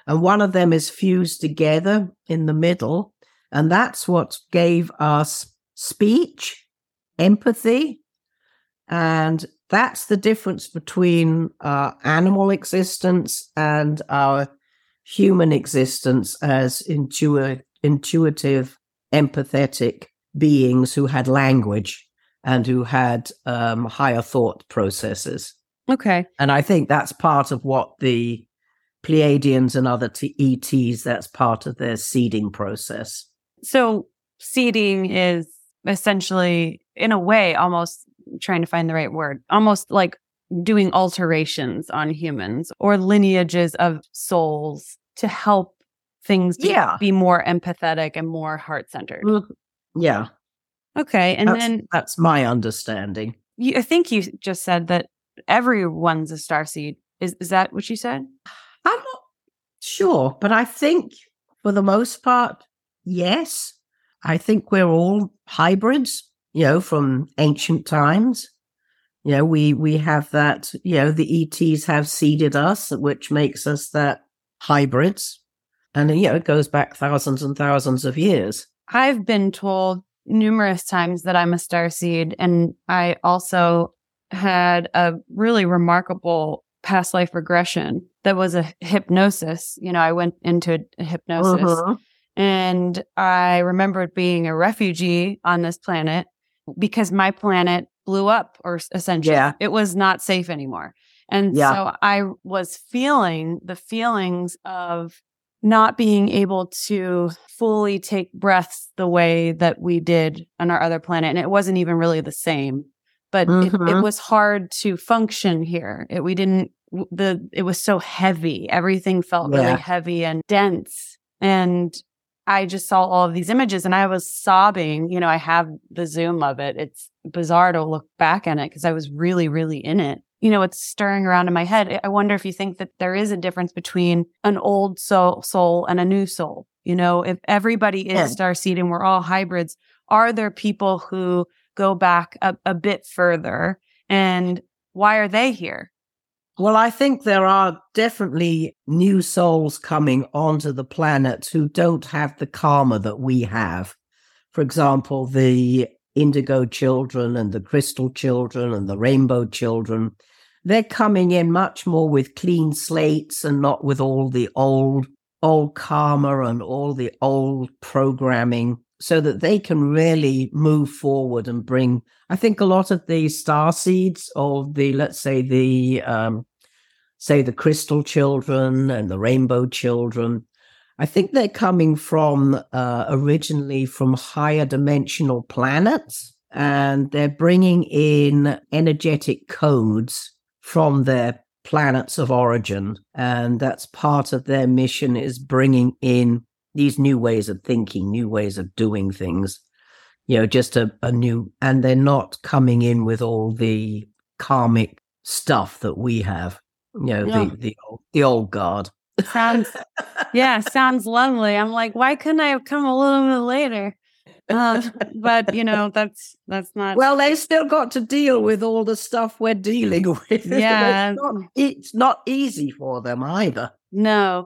and one of them is fused together in the middle. And that's what gave us speech, empathy. And that's the difference between our animal existence and our human existence as intuitive, intuitive empathetic beings who had language and who had um, higher thought processes. Okay. And I think that's part of what the Pleiadians and other t- ETs, that's part of their seeding process. So, seeding is essentially, in a way, almost trying to find the right word, almost like doing alterations on humans or lineages of souls to help things yeah. be more empathetic and more heart centered. Yeah. Okay. And that's, then that's my understanding. You, I think you just said that everyone's a star seed. Is, is that what you said? I'm not sure, but I think for the most part, yes. I think we're all hybrids, you know, from ancient times. You know, we we have that, you know, the ETs have seeded us, which makes us that hybrids. And you know, it goes back thousands and thousands of years. I've been told numerous times that I'm a star seed, and I also had a really remarkable past life regression that was a hypnosis. You know, I went into a hypnosis uh-huh. and I remembered being a refugee on this planet because my planet blew up or essentially yeah. it was not safe anymore. And yeah. so I was feeling the feelings of not being able to fully take breaths the way that we did on our other planet. And it wasn't even really the same but mm-hmm. it, it, mm-hmm. was hard to function here. It, we didn't the it was so heavy. Everything felt yeah. really heavy and dense. And I just saw all of these images and I was sobbing. You know, I have the zoom of it. It's bizarre to look back on it because I was really, really in it. You know, it's stirring around in my head. I wonder if you think that there is a difference between an old soul, soul and a new soul You know, if everybody is Yeah. starseed and we're all hybrids, are there people who go back a, a bit further? And why are they here? Well, I think there are definitely new souls coming onto the planet who don't have the karma that we have. For example, the indigo children and the crystal children and the rainbow children, they're coming in much more with clean slates and not with all the old, old karma and all the old programming so that they can really move forward and bring I think a lot of the star seeds of the let's say the um, say the crystal children and the rainbow children, I think they're coming from uh, originally from higher dimensional planets, and they're bringing in energetic codes from their planets of origin, and that's part of their mission is bringing in these new ways of thinking, new ways of doing things you know, just a, a new, and they're not coming in with all the karmic stuff that we have. You know, Yeah. the the old, the old guard. Sounds, yeah, sounds lovely. I'm like, why couldn't I have come a little bit later? Um, but you know, that's that's not. Well, they still got to deal with all the stuff we're dealing with. Yeah. it's not, it's not easy for them either. No.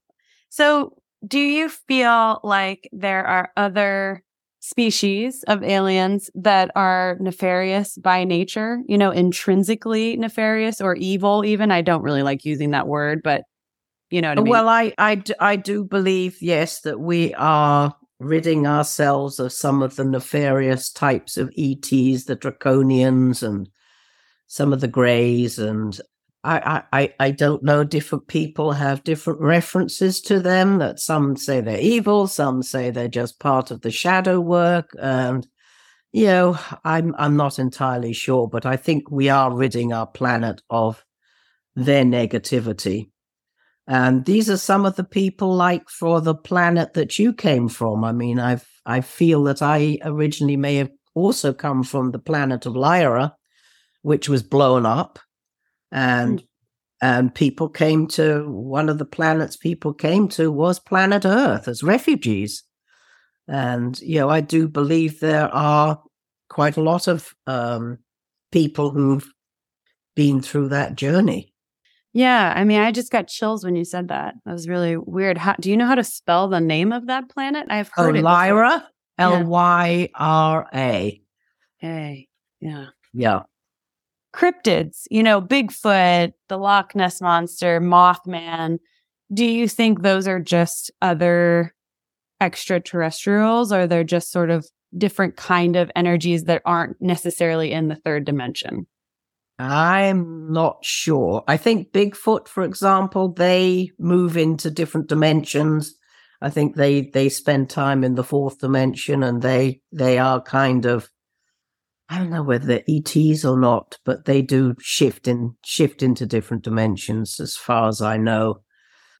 So, do you feel like there are other species of aliens that are nefarious by nature, you know, intrinsically nefarious or evil, even? I don't really like using that word, but you know I mean? Well, I, I, I do believe, yes, that we are ridding ourselves of some of the nefarious types of ETs, the draconians, and some of the greys. And I, I, I- don't know. Different people have different references to them. That some say they're evil, some say they're just part of the shadow work, and you know, I'm I'm not entirely sure, but I think we are ridding our planet of their negativity. And these are some of the people like for the planet that you came from. I mean, I've I feel that I originally may have also come from the planet of Lyra, which was blown up. And and people came to one of the planets people came to was planet Earth as refugees. And you know, I do believe there are quite a lot of um, people who've been through that journey. yeah, I mean, I just got chills when you said that. That was really weird. How, do you know how to spell the name of that planet? I've Oh, heard it. Lyra, L Y R A. Hey, yeah. Yeah. Cryptids, you know, Bigfoot, the Loch Ness monster, Mothman. Do you think those are just other extraterrestrials or they're just sort of different kind of energies that aren't necessarily in the third dimension? I'm not sure. I think Bigfoot, for example, they move into different dimensions. I think they they spend time in the fourth dimension, and they they are kind of I don't know whether they're ETs or not, but they do shift in shift into different dimensions, as far as I know.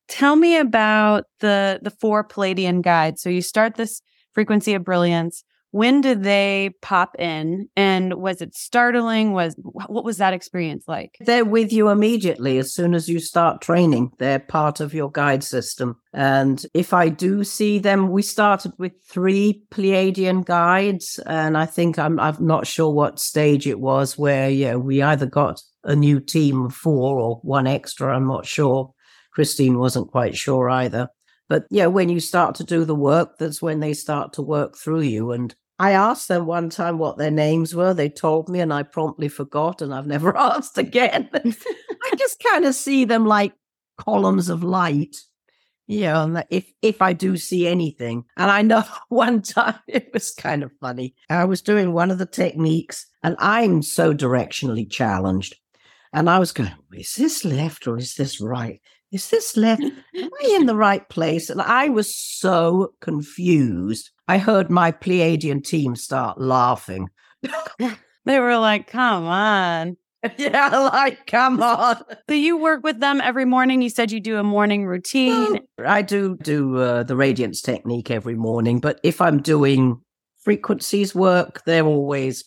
Tell me about the the four Palladian guides. So you start this frequency of brilliance. When did they pop in and was it startling? Was what was that experience like? They're with you immediately as soon as you start training. They're part of your guide system. And if I do see them, we started with three Pleiadian guides. And I think I'm, I'm not sure what stage it was where, yeah, we either got a new team of four or one extra. I'm not sure. Christine wasn't quite sure either. But yeah, when you start to do the work, that's when they start to work through you. And I asked them one time what their names were. They told me, and I promptly forgot, and I've never asked again. I just kind of see them like columns of light. Yeah, and if if I do see anything, and I know one time it was kind of funny. I was doing one of the techniques, and I'm so directionally challenged, and I was going, "Is this left or is this right? Is this left? Am I in the right place?" And I was so confused. I heard my Pleiadian team start laughing. They were like, "Come on." yeah, like come on. So you work with them every morning. You said you do a morning routine. I do do uh, the radiance technique every morning, but if I'm doing frequencies work, they're always,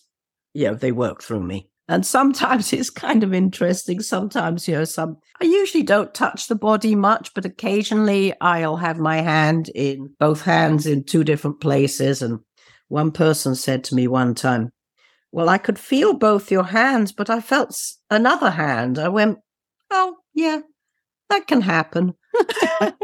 you know, they work through me. And sometimes it's kind of interesting. Sometimes, you know, some, I usually don't touch the body much, but occasionally I'll have my hand in both hands in two different places. And one person said to me one time, Well, I could feel both your hands, but I felt another hand. I went, Oh, yeah, that can happen. that,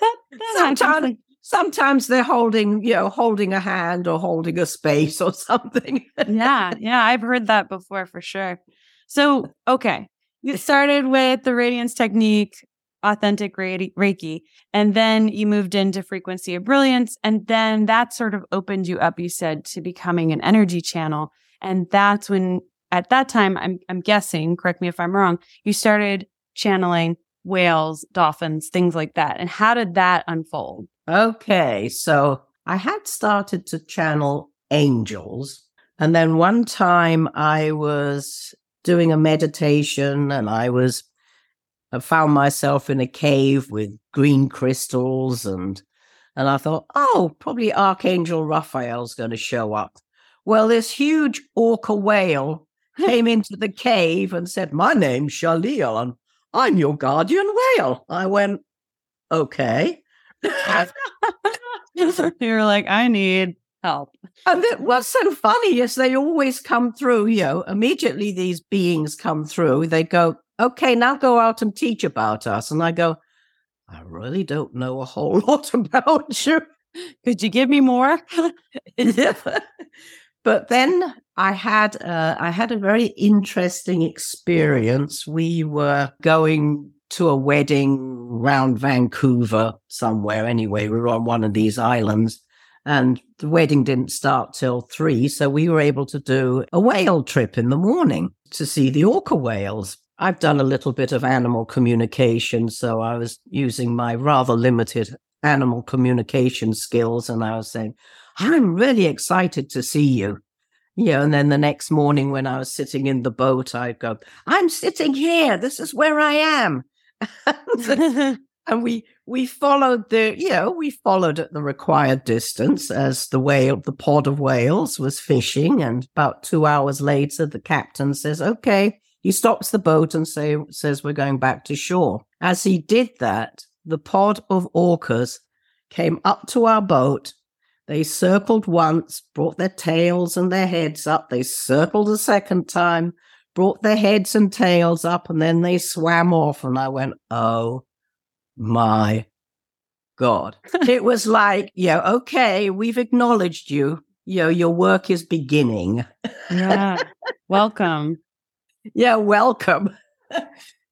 that sometimes, sometimes they're holding, you know, holding a hand or holding a space or something. yeah, yeah, I've heard that before for sure. So, okay, you started with the radiance technique, authentic Reiki, and then you moved into frequency of brilliance. And then that sort of opened you up, you said, to becoming an energy channel. And that's when, at that time, I'm, I'm guessing, correct me if I'm wrong, you started channeling whales, dolphins, things like that. And how did that unfold? Okay, so I had started to channel angels. And then one time I was doing a meditation and I was, I found myself in a cave with green crystals and, and I thought, oh, probably Archangel Raphael's going to show up. Well, this huge orca whale came into the cave and said, my name's Shalil and I'm your guardian whale. I went, okay. You're like, I need help. And it, what's so funny is they always come through, you know, immediately these beings come through. They go, okay, now go out and teach about us. And I go, I really don't know a whole lot about you. Could you give me more? but then I had uh, I had a very interesting experience. We were going to a wedding round Vancouver somewhere. Anyway, we were on one of these islands and the wedding didn't start till three. So we were able to do a whale trip in the morning to see the orca whales. I've done a little bit of animal communication. So I was using my rather limited animal communication skills. And I was saying, I'm really excited to see you. Yeah. And then the next morning when I was sitting in the boat, I'd go, I'm sitting here. This is where I am. and we we followed the you know we followed at the required distance as the whale the pod of whales was fishing and about two hours later the captain says okay he stops the boat and say says we're going back to shore. As he did that the pod of orcas came up to our boat. They circled once brought their tails and their heads up. They circled a second time brought their heads and tails up and then they swam off. And I went, oh my God. it was like, yeah, okay, we've acknowledged you. You know, your work is beginning. yeah. Welcome. yeah, welcome.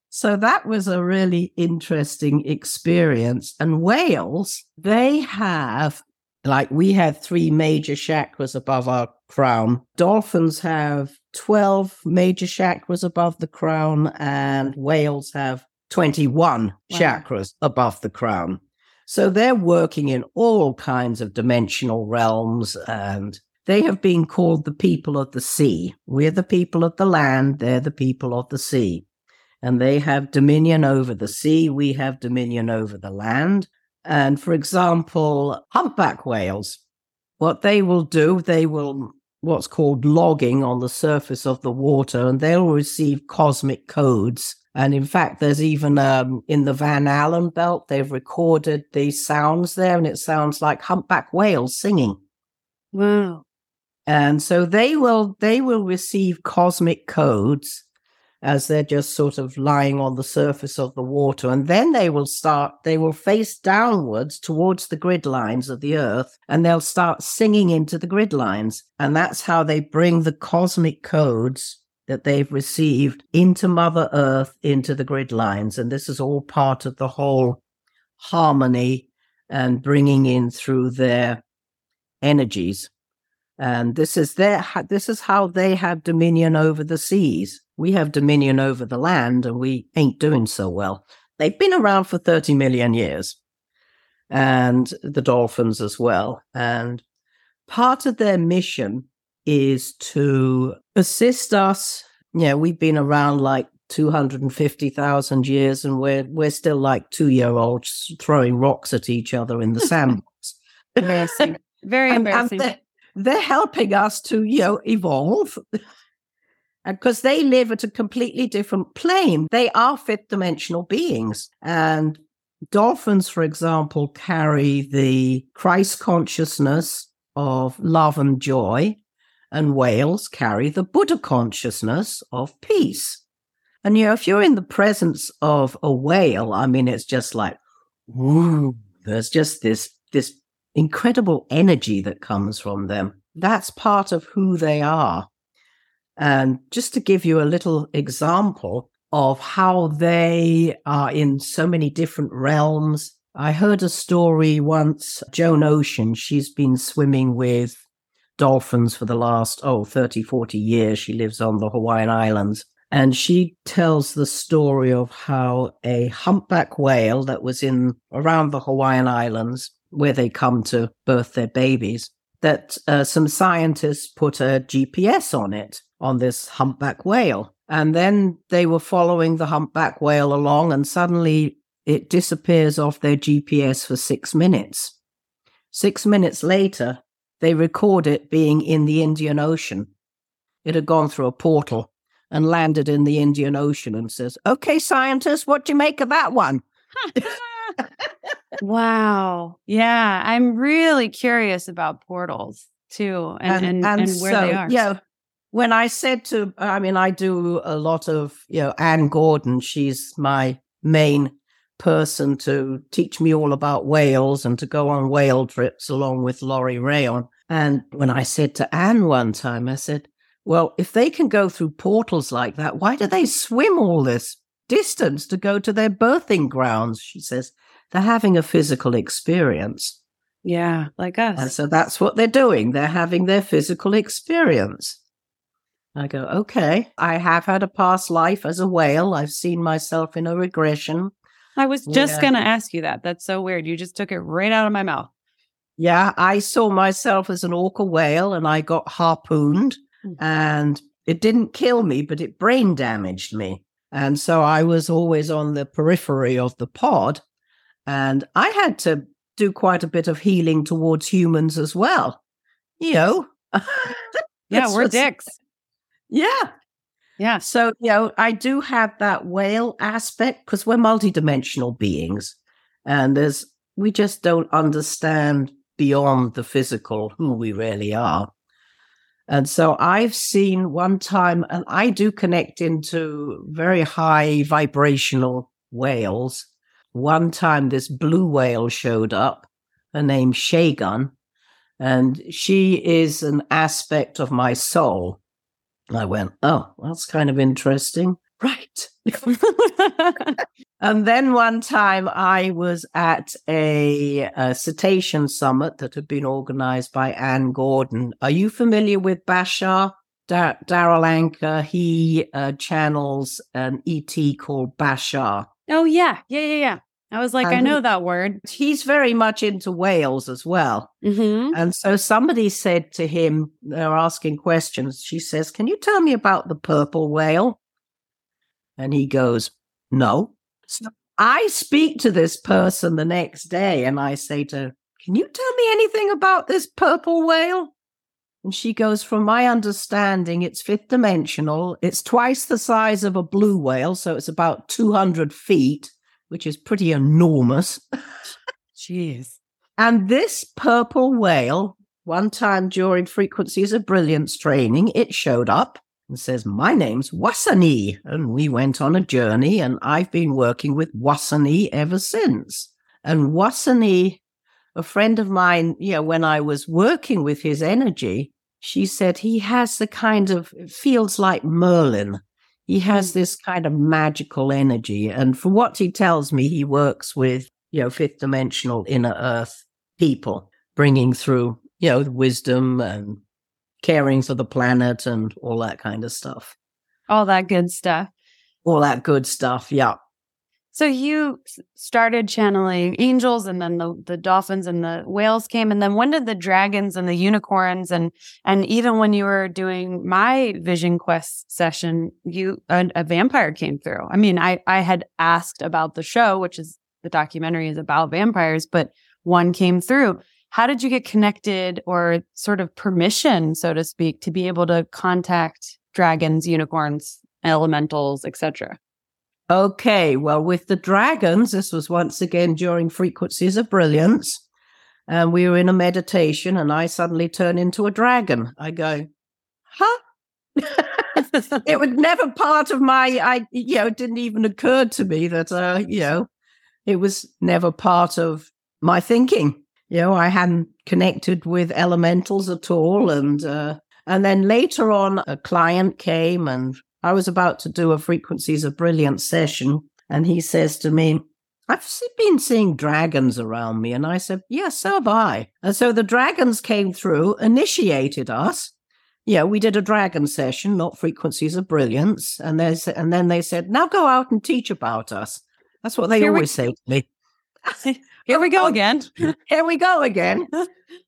so that was a really interesting experience. And whales, they have, like, we have three major chakras above our crown. Dolphins have 12 major chakras above the crown, and whales have 21 wow. chakras above the crown. So they're working in all kinds of dimensional realms, and they have been called the people of the sea. We're the people of the land, they're the people of the sea. And they have dominion over the sea, we have dominion over the land. And for example, humpback whales, what they will do, they will what's called logging on the surface of the water, and they'll receive cosmic codes. And in fact, there's even um, in the Van Allen belt, they've recorded these sounds there, and it sounds like humpback whales singing. Wow. And so they will they will receive cosmic codes as they're just sort of lying on the surface of the water. And then they will start, they will face downwards towards the grid lines of the earth and they'll start singing into the grid lines. And that's how they bring the cosmic codes that they've received into Mother Earth, into the grid lines. And this is all part of the whole harmony and bringing in through their energies. And this is their, this is how they have dominion over the seas we have dominion over the land and we ain't doing so well. They've been around for 30 million years and the dolphins as well. And part of their mission is to assist us. Yeah, we've been around like 250,000 years and we're, we're still like two year olds throwing rocks at each other in the sandbox. embarrassing. Very embarrassing. And, and they're, helping us to, you know, evolve because they live at a completely different plane, they are fifth dimensional beings. And dolphins, for example, carry the Christ consciousness of love and joy, and whales carry the Buddha consciousness of peace. And you know, if you're in the presence of a whale, I mean, it's just like, woo, there's just this this incredible energy that comes from them. That's part of who they are. And just to give you a little example of how they are in so many different realms, I heard a story once. Joan Ocean, she's been swimming with dolphins for the last, oh, 30, 40 years. She lives on the Hawaiian Islands. And she tells the story of how a humpback whale that was in around the Hawaiian Islands, where they come to birth their babies, that uh, some scientists put a GPS on it, on this humpback whale. And then they were following the humpback whale along, and suddenly it disappears off their GPS for six minutes. Six minutes later, they record it being in the Indian Ocean. It had gone through a portal and landed in the Indian Ocean and says, Okay, scientists, what do you make of that one? wow. Yeah. I'm really curious about portals too and, and, and, and, and where so, they are. Yeah. When I said to, I mean, I do a lot of, you know, Anne Gordon, she's my main person to teach me all about whales and to go on whale trips along with Laurie Rayon. And when I said to Anne one time, I said, well, if they can go through portals like that, why do they swim all this distance to go to their birthing grounds? She says, they're having a physical experience. Yeah, like us. And so that's what they're doing. They're having their physical experience. I go, okay, I have had a past life as a whale. I've seen myself in a regression. I was just yeah. going to ask you that. That's so weird. You just took it right out of my mouth. Yeah, I saw myself as an orca whale and I got harpooned Mm. and it didn't kill me, but it brain damaged me. And so I was always on the periphery of the pod. And I had to do quite a bit of healing towards humans as well. You know? yeah, we're dicks. Yeah. Yeah. So, you know, I do have that whale aspect because we're multidimensional beings. And there's, we just don't understand beyond the physical who we really are. And so I've seen one time, and I do connect into very high vibrational whales. One time, this blue whale showed up, her name Shagun, and she is an aspect of my soul. I went, oh, that's kind of interesting. Right. and then one time I was at a, a, cetacean summit that had been organized by Anne Gordon. Are you familiar with Bashar? Dar- Darryl Anka, he uh, channels an ET called Bashar. Oh, yeah. Yeah, yeah, yeah. I was like, and I know that word. He's very much into whales as well. Mm-hmm. And so somebody said to him, they're asking questions. She says, Can you tell me about the purple whale? And he goes, No. So I speak to this person the next day and I say to her, Can you tell me anything about this purple whale? And she goes, From my understanding, it's fifth dimensional. It's twice the size of a blue whale. So it's about 200 feet, which is pretty enormous. Jeez. And this purple whale, one time during Frequencies of Brilliance training, it showed up and says, My name's Wasani. And we went on a journey, and I've been working with Wasani ever since. And Wasani, a friend of mine, you know, when I was working with his energy, she said he has the kind of, feels like Merlin. He has hmm. this kind of magical energy. And for what he tells me, he works with, you know, fifth dimensional inner earth people, bringing through, you know, wisdom and caring for the planet and all that kind of stuff. All that good stuff. All that good stuff. Yeah. So you started channeling angels and then the, the dolphins and the whales came. And then when did the dragons and the unicorns and, and even when you were doing my vision quest session, you, a, a vampire came through. I mean, I, I had asked about the show, which is the documentary is about vampires, but one came through how did you get connected or sort of permission, so to speak, to be able to contact dragons, unicorns, elementals, etc.? Okay, well, with the dragons, this was once again during Frequencies of Brilliance. And we were in a meditation, and I suddenly turn into a dragon. I go, huh? it was never part of my, I, you know, it didn't even occur to me that, uh, you know, it was never part of my thinking. You know, I hadn't connected with elementals at all. And, uh, and then later on, a client came and I was about to do a Frequencies of Brilliance session, and he says to me, I've been seeing dragons around me. And I said, Yes, so have I. And so the dragons came through, initiated us. Yeah, we did a dragon session, not Frequencies of Brilliance. And, there's and then they said, Now go out and teach about us. That's what they Here always we- say to me. Here we go oh, again. Here we go again.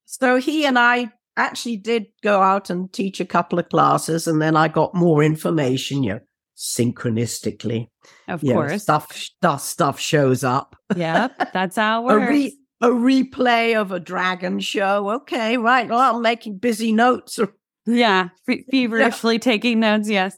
So he and I actually did go out and teach a couple of classes, and then I got more information, you know, synchronistically. Of you course. Know, stuff, stuff, stuff shows up. Yeah, that's how it works. a, re- a replay of a dragon show. Okay, right. Well, I'm making busy notes. Yeah, feverishly yeah. taking notes. Yes.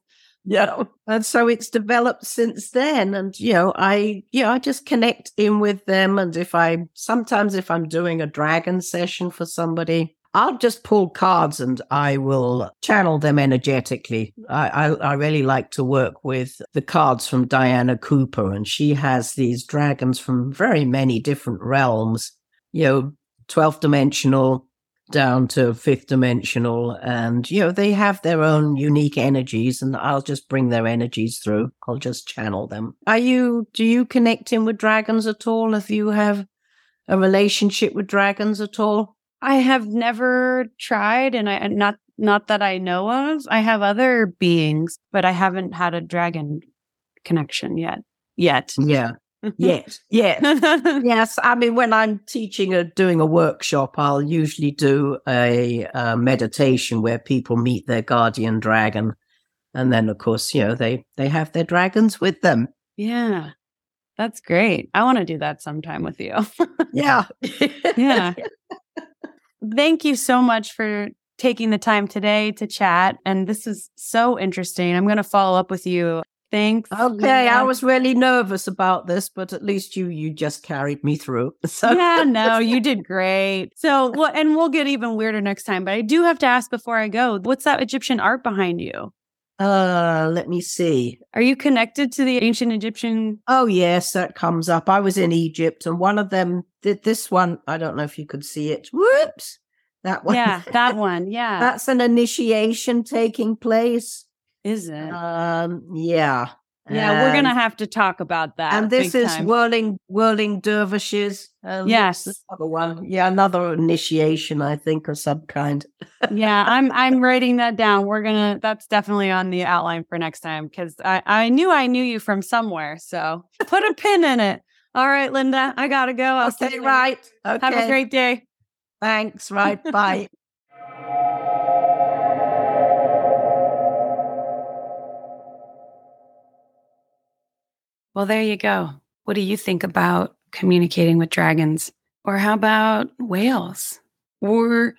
Yeah. And so it's developed since then. And, you know, I, yeah, I just connect in with them. And if I, sometimes if I'm doing a dragon session for somebody, I'll just pull cards and I will channel them energetically. I, I, I, really like to work with the cards from Diana Cooper, and she has these dragons from very many different realms, you know, 12th dimensional down to fifth dimensional. And, you know, they have their own unique energies, and I'll just bring their energies through. I'll just channel them. Are you, do you connect in with dragons at all? If you have a relationship with dragons at all? I have never tried, and I not not that I know of. I have other beings, but I haven't had a dragon connection yet. Yet, yeah, yet, yes, yes. I mean, when I'm teaching or doing a workshop, I'll usually do a, a meditation where people meet their guardian dragon, and then, of course, you know, they they have their dragons with them. Yeah, that's great. I want to do that sometime with you. yeah. yeah. Thank you so much for taking the time today to chat. And this is so interesting. I'm going to follow up with you. Thanks. Okay, yeah. I was really nervous about this, but at least you you just carried me through. So yeah, no, you did great. So well, and we'll get even weirder next time. But I do have to ask before I go, what's that Egyptian art behind you? Uh, let me see. Are you connected to the ancient Egyptian? Oh, yes, that comes up. I was in Egypt and one of them did this one. I don't know if you could see it. Whoops. That one. Yeah, that one. Yeah. That's an initiation taking place. Is it? Um, yeah. Yeah, we're gonna have to talk about that. And this is time. whirling, whirling dervishes. Uh, yes, other one. Yeah, another initiation, I think, of some kind. yeah, I'm I'm writing that down. We're gonna. That's definitely on the outline for next time because I I knew I knew you from somewhere. So put a pin in it. All right, Linda, I gotta go. I'll okay, right. Okay. Have a great day. Thanks. Right. Bye. Well, there you go. What do you think about communicating with dragons? Or how about whales? Or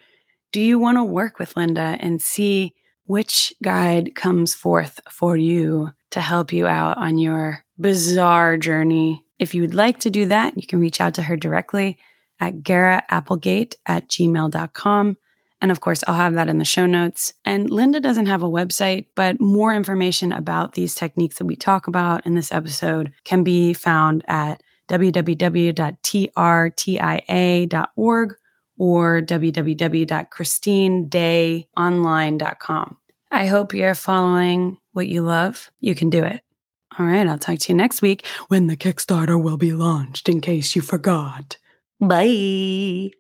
do you want to work with Linda and see which guide comes forth for you to help you out on your bizarre journey? If you would like to do that, you can reach out to her directly at garehapplegate at gmail.com. And of course, I'll have that in the show notes. And Linda doesn't have a website, but more information about these techniques that we talk about in this episode can be found at www.trtia.org or www.christinedayonline.com. I hope you're following what you love. You can do it. All right, I'll talk to you next week when the Kickstarter will be launched, in case you forgot. Bye.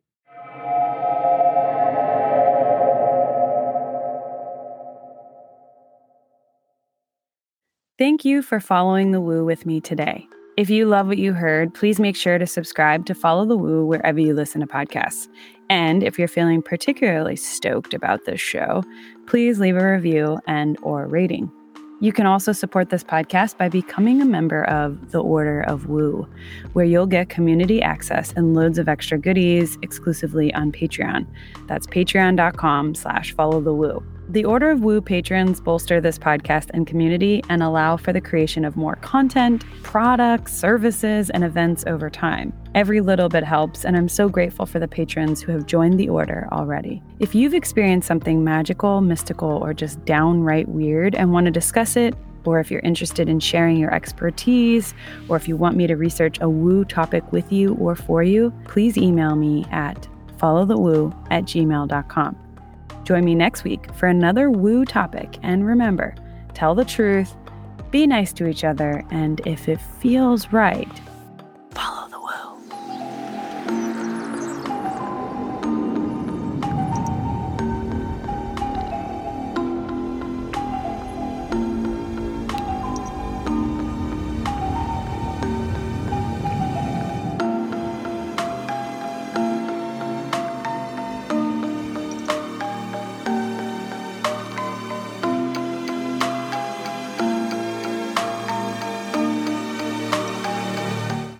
Thank you for following the woo with me today. If you love what you heard, please make sure to subscribe to Follow the Woo wherever you listen to podcasts. And if you're feeling particularly stoked about this show, please leave a review and or rating. You can also support this podcast by becoming a member of the Order of Woo, where you'll get community access and loads of extra goodies exclusively on Patreon. That's patreon.com slash follow the woo. The Order of Woo patrons bolster this podcast and community and allow for the creation of more content, products, services, and events over time. Every little bit helps, and I'm so grateful for the patrons who have joined the order already. If you've experienced something magical, mystical, or just downright weird and want to discuss it, or if you're interested in sharing your expertise, or if you want me to research a woo topic with you or for you, please email me at followthewoo at gmail.com. Join me next week for another woo topic. And remember, tell the truth, be nice to each other, and if it feels right, follow.